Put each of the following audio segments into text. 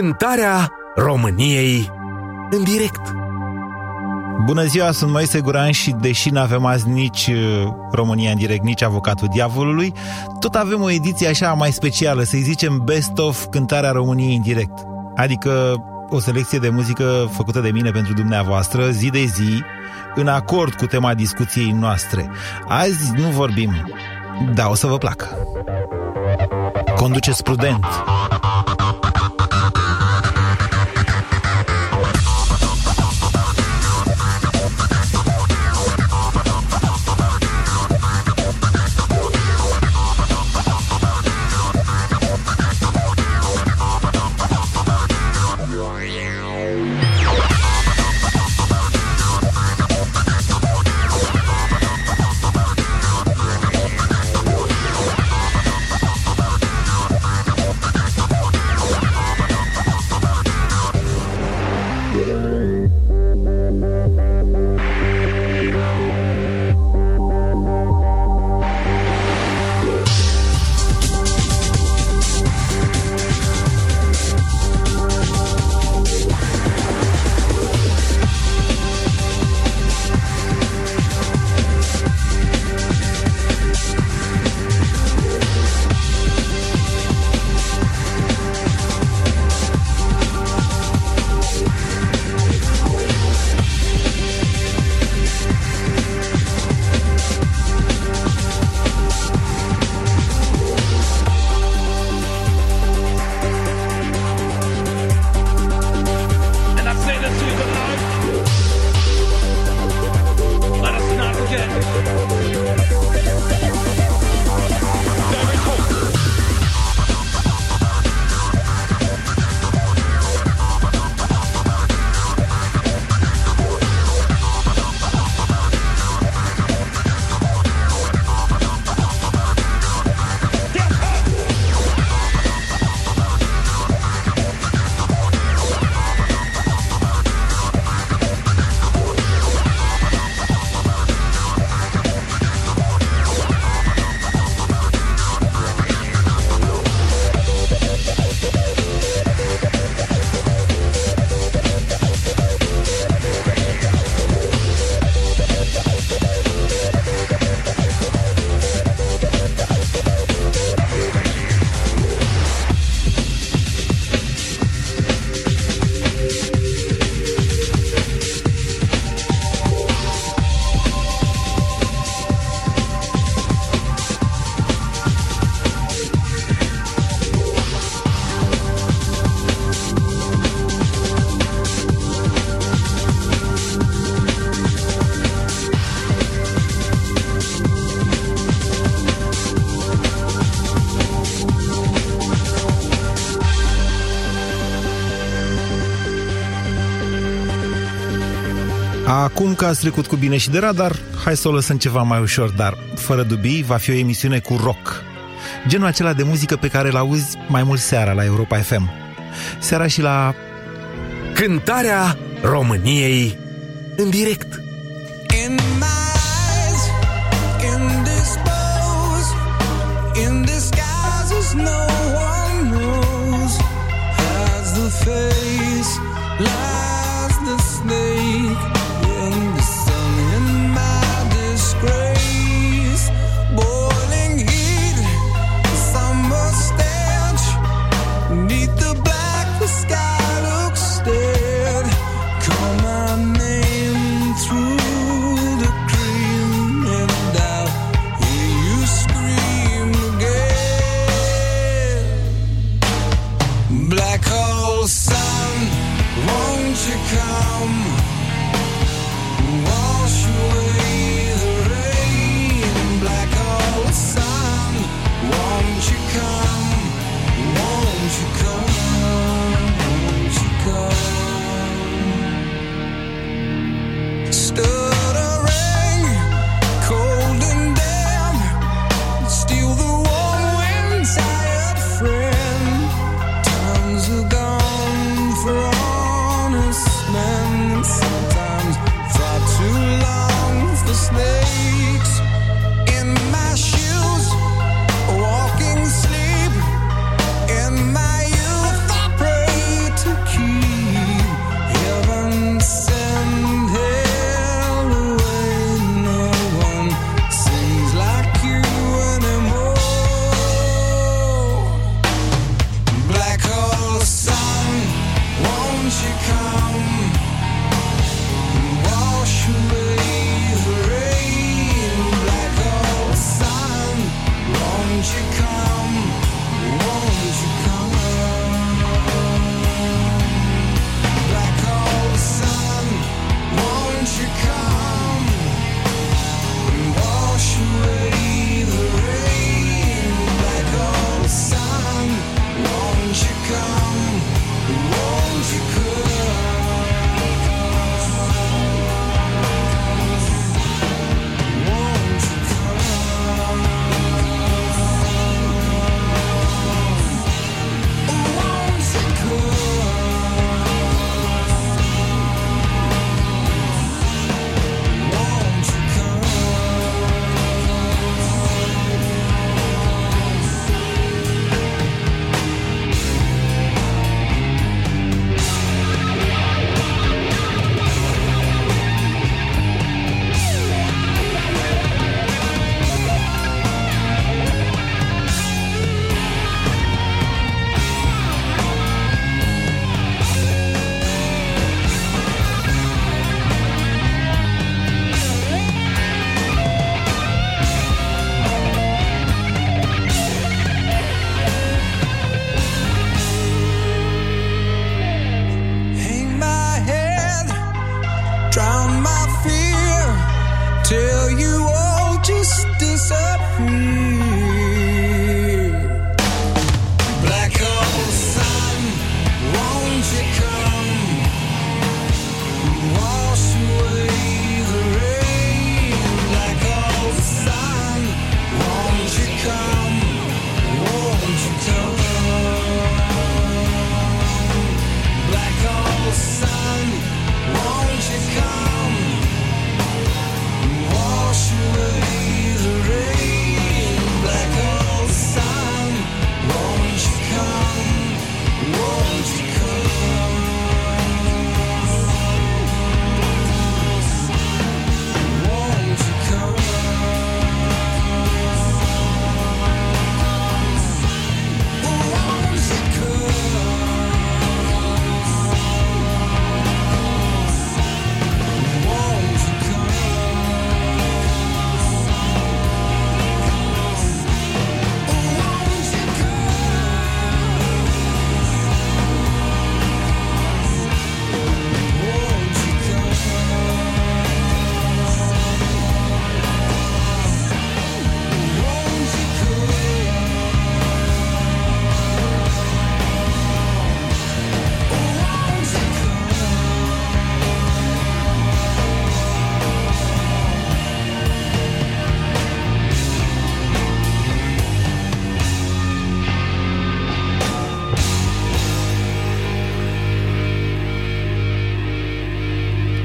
Cântarea României în direct. Bună ziua, sunt Moise Guran și deși nu avem azi nici uh, România în direct, nici Avocatul Diavolului, tot avem o ediție așa mai specială, să-i zicem Best of Cântarea României în direct. Adică o selecție de muzică făcută de mine pentru dumneavoastră, zi de zi, în acord cu tema discuției noastre. Azi nu vorbim, dar o să vă placă. Conduceți prudent! Acum că ați trecut cu bine și de radar, hai să o lăsăm ceva mai ușor, dar fără dubii va fi o emisiune cu rock. Genul acela de muzică pe care îl auzi mai mult seara la Europa FM. Seara și la... Cântarea României în direct. In my eyes, indisposed, in disguises no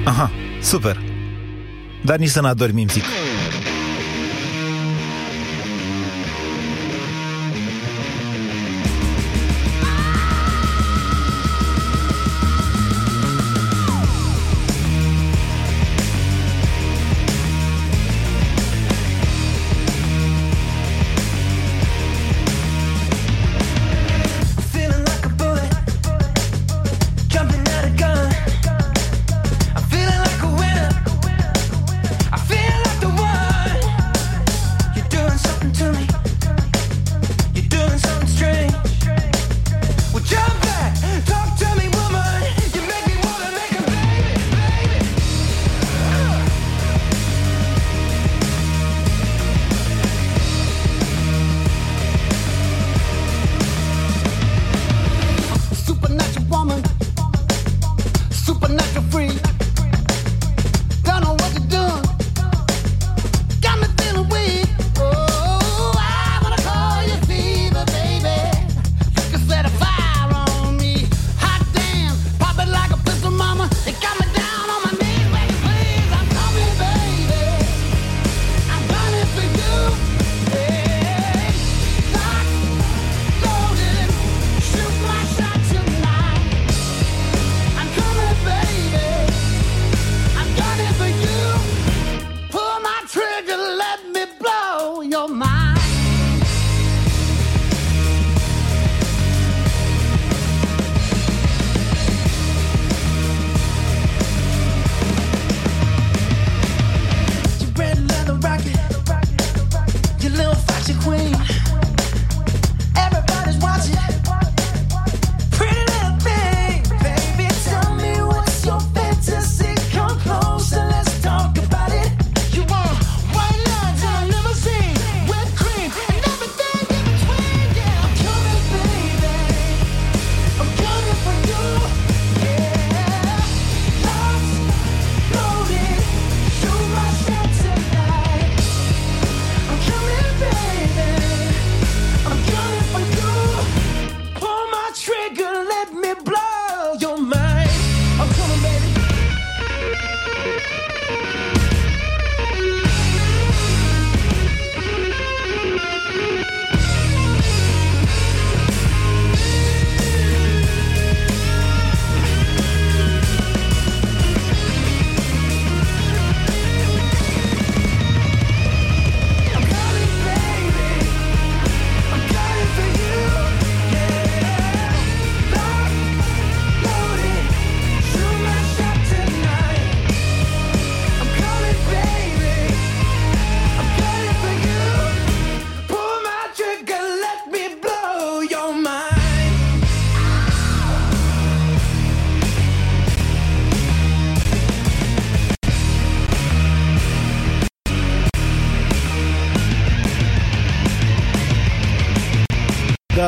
Aha, super. Dar nici să n-adormim, zic.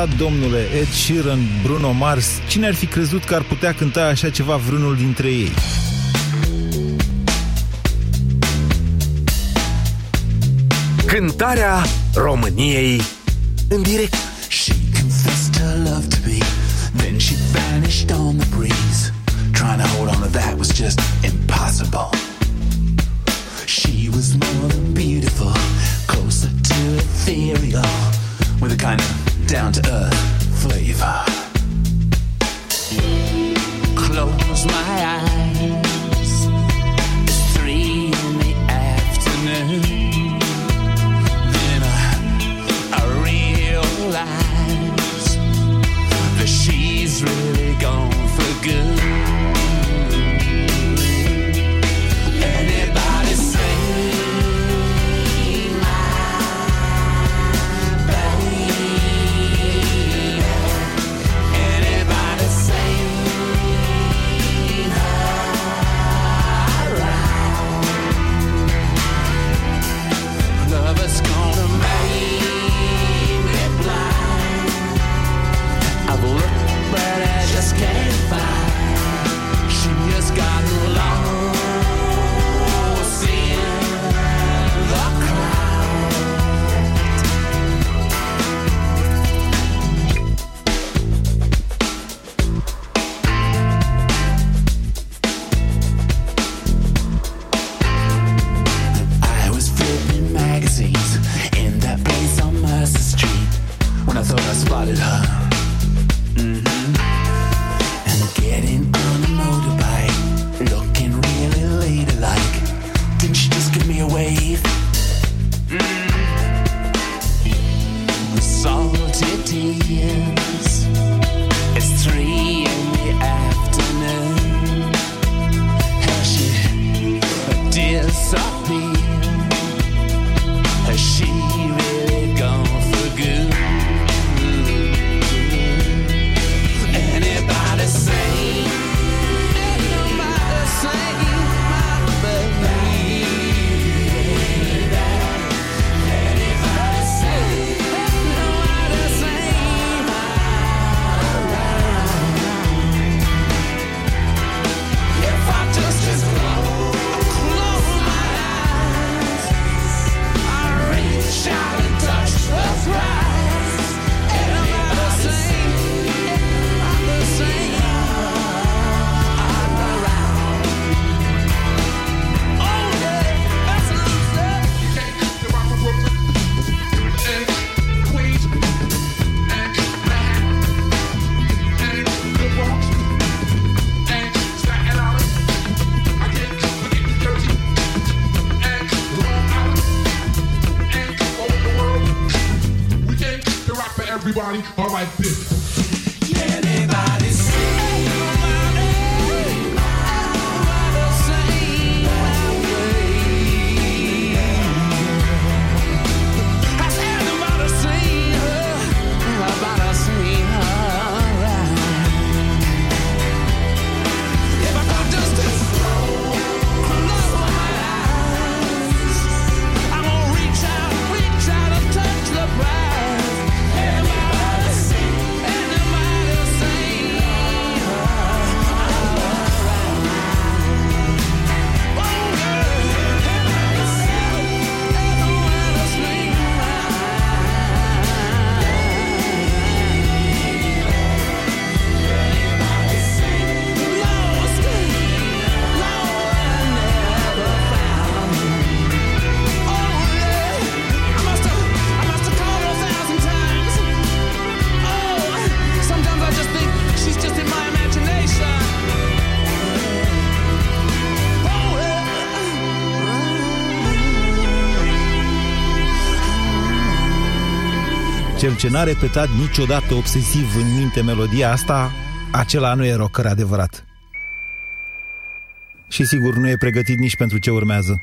cântat, domnule, Ed Sheeran, Bruno Mars, cine ar fi crezut că ar putea cânta așa ceva vreunul dintre ei? Cântarea României în direct. She confessed her love to me, then she vanished on the breeze. Trying to hold on to that was just impossible. She was more than beautiful, closer to ethereal, with a kind of down to earth. ce n-a repetat niciodată obsesiv în minte melodia asta, acela nu e rocker adevărat. Și sigur nu e pregătit nici pentru ce urmează.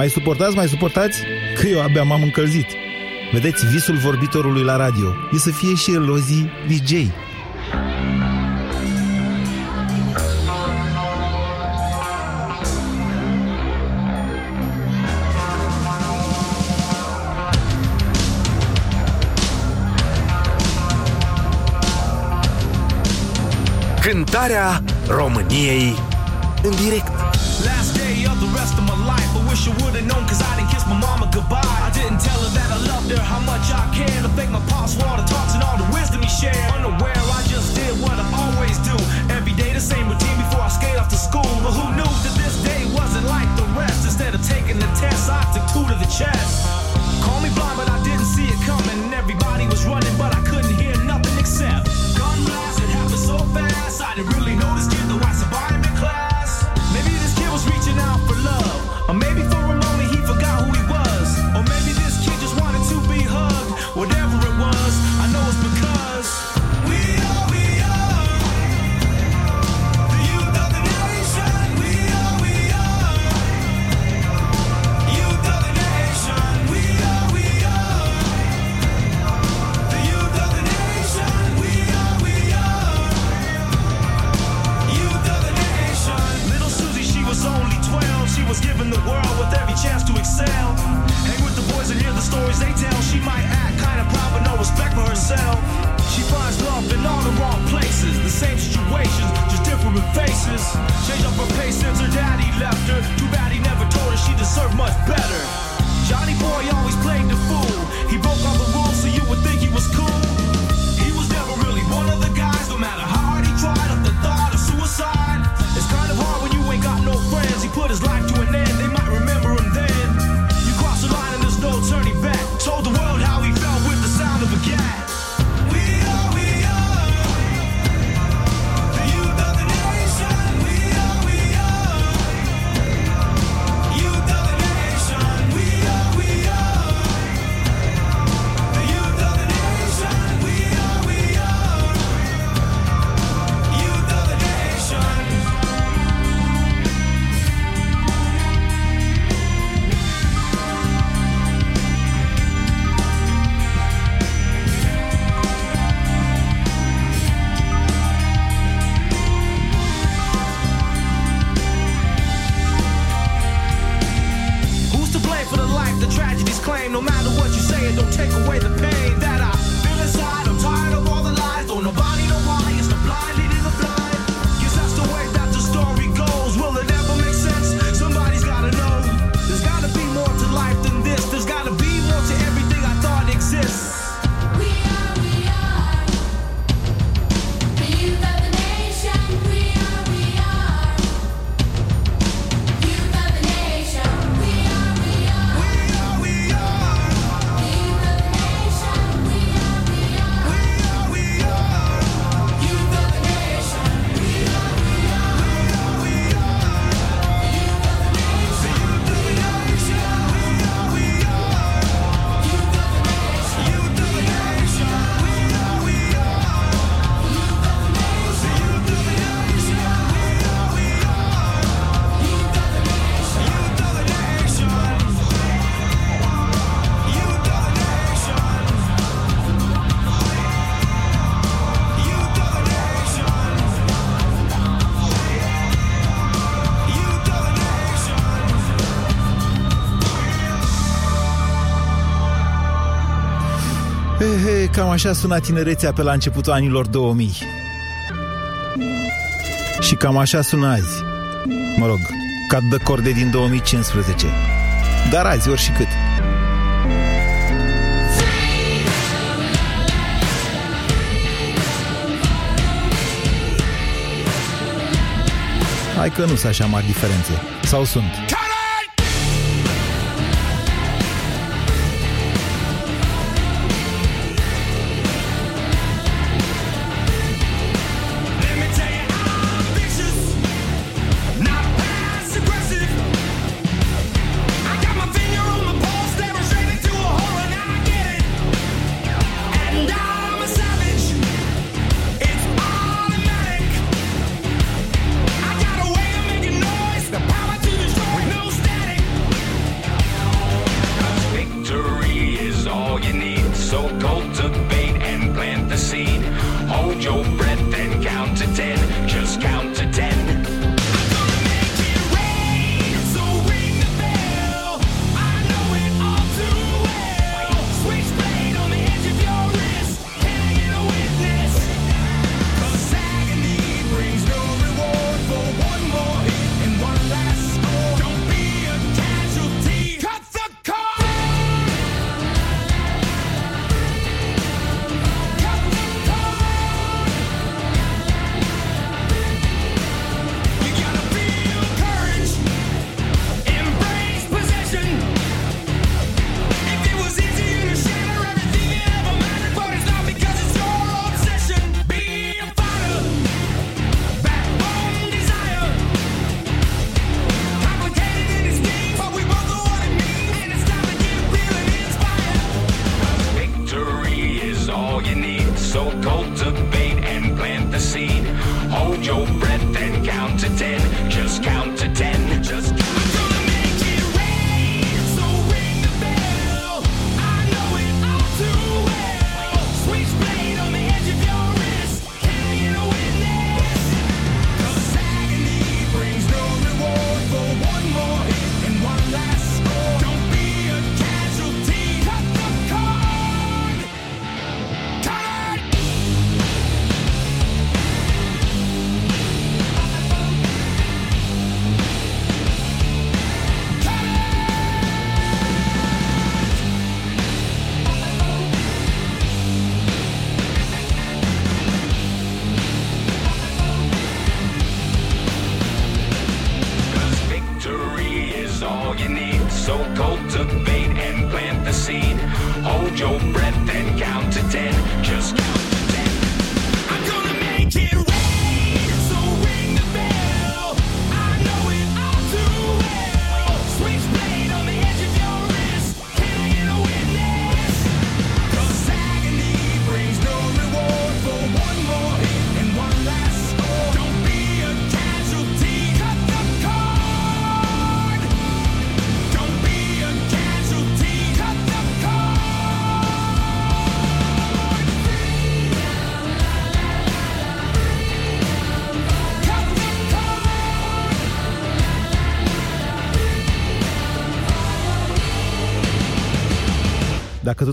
Mai suportați, mai suportați? Că eu abia m-am încălzit. Vedeți, visul vorbitorului la radio e să fie și el o zi DJ. Cântarea României în direct of the rest of my life. I wish I would've known, cause I didn't kiss my mama goodbye. I didn't tell her that I loved her, how much I cared. I thank my pops for all the talks and all the wisdom he shared. Unaware, I just did what I always do. Every day the same routine before I skate off to school. But who knew that this day wasn't like the rest? Instead of taking the test, I took two to the chest. Call me blind, but I didn't see it coming. Everybody was running, but I couldn't hear nothing except gun blast. It happened so fast, I didn't really notice. Cam așa suna tinerețea pe la începutul anilor 2000. Și cam așa sună azi. Mă rog, ca de corde din 2015. Dar azi, oricât. Hai că nu sunt așa mari diferențe. Sau sunt? Care?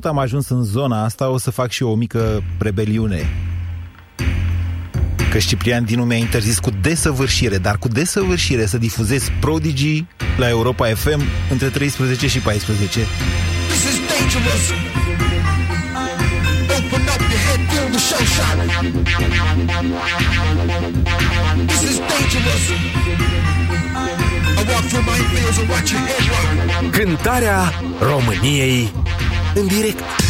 Am ajuns în zona asta, o să fac și eu o mică rebeliune. Că Șciprian Dinu mi-a interzis cu desăvârșire, dar cu desăvârșire să difuzez Prodigy la Europa FM între 13 și 14. This is dangerous. Open up your head, feel the show shot. This is dangerous. I walk through my fields and watch your head rock. Cântarea României în direct.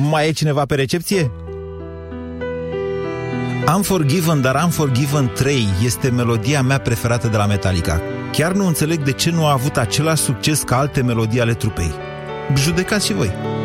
Mai e cineva pe recepție? Unforgiven, dar Unforgiven 3 este melodia mea preferată de la Metallica. Chiar nu înțeleg de ce nu a avut același succes ca alte melodii ale trupei. Judecați și voi.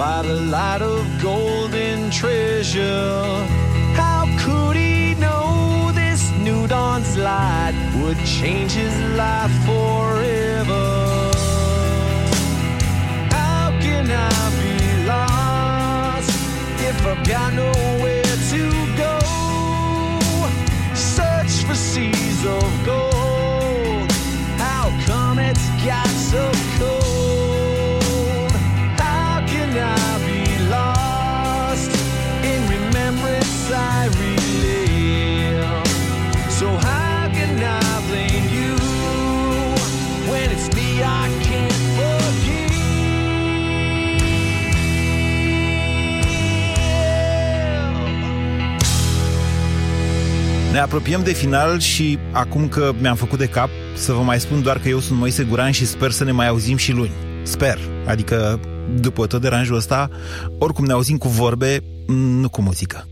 by the light of golden treasure. How could he know this new dawn's light would change his life forever? How can I be lost if I've got no apropiem de final și acum că mi-am făcut de cap, să vă mai spun doar că eu sunt Moise Guran și sper să ne mai auzim și luni. Sper. Adică, după tot deranjul ăsta, oricum ne auzim cu vorbe, nu cu muzică.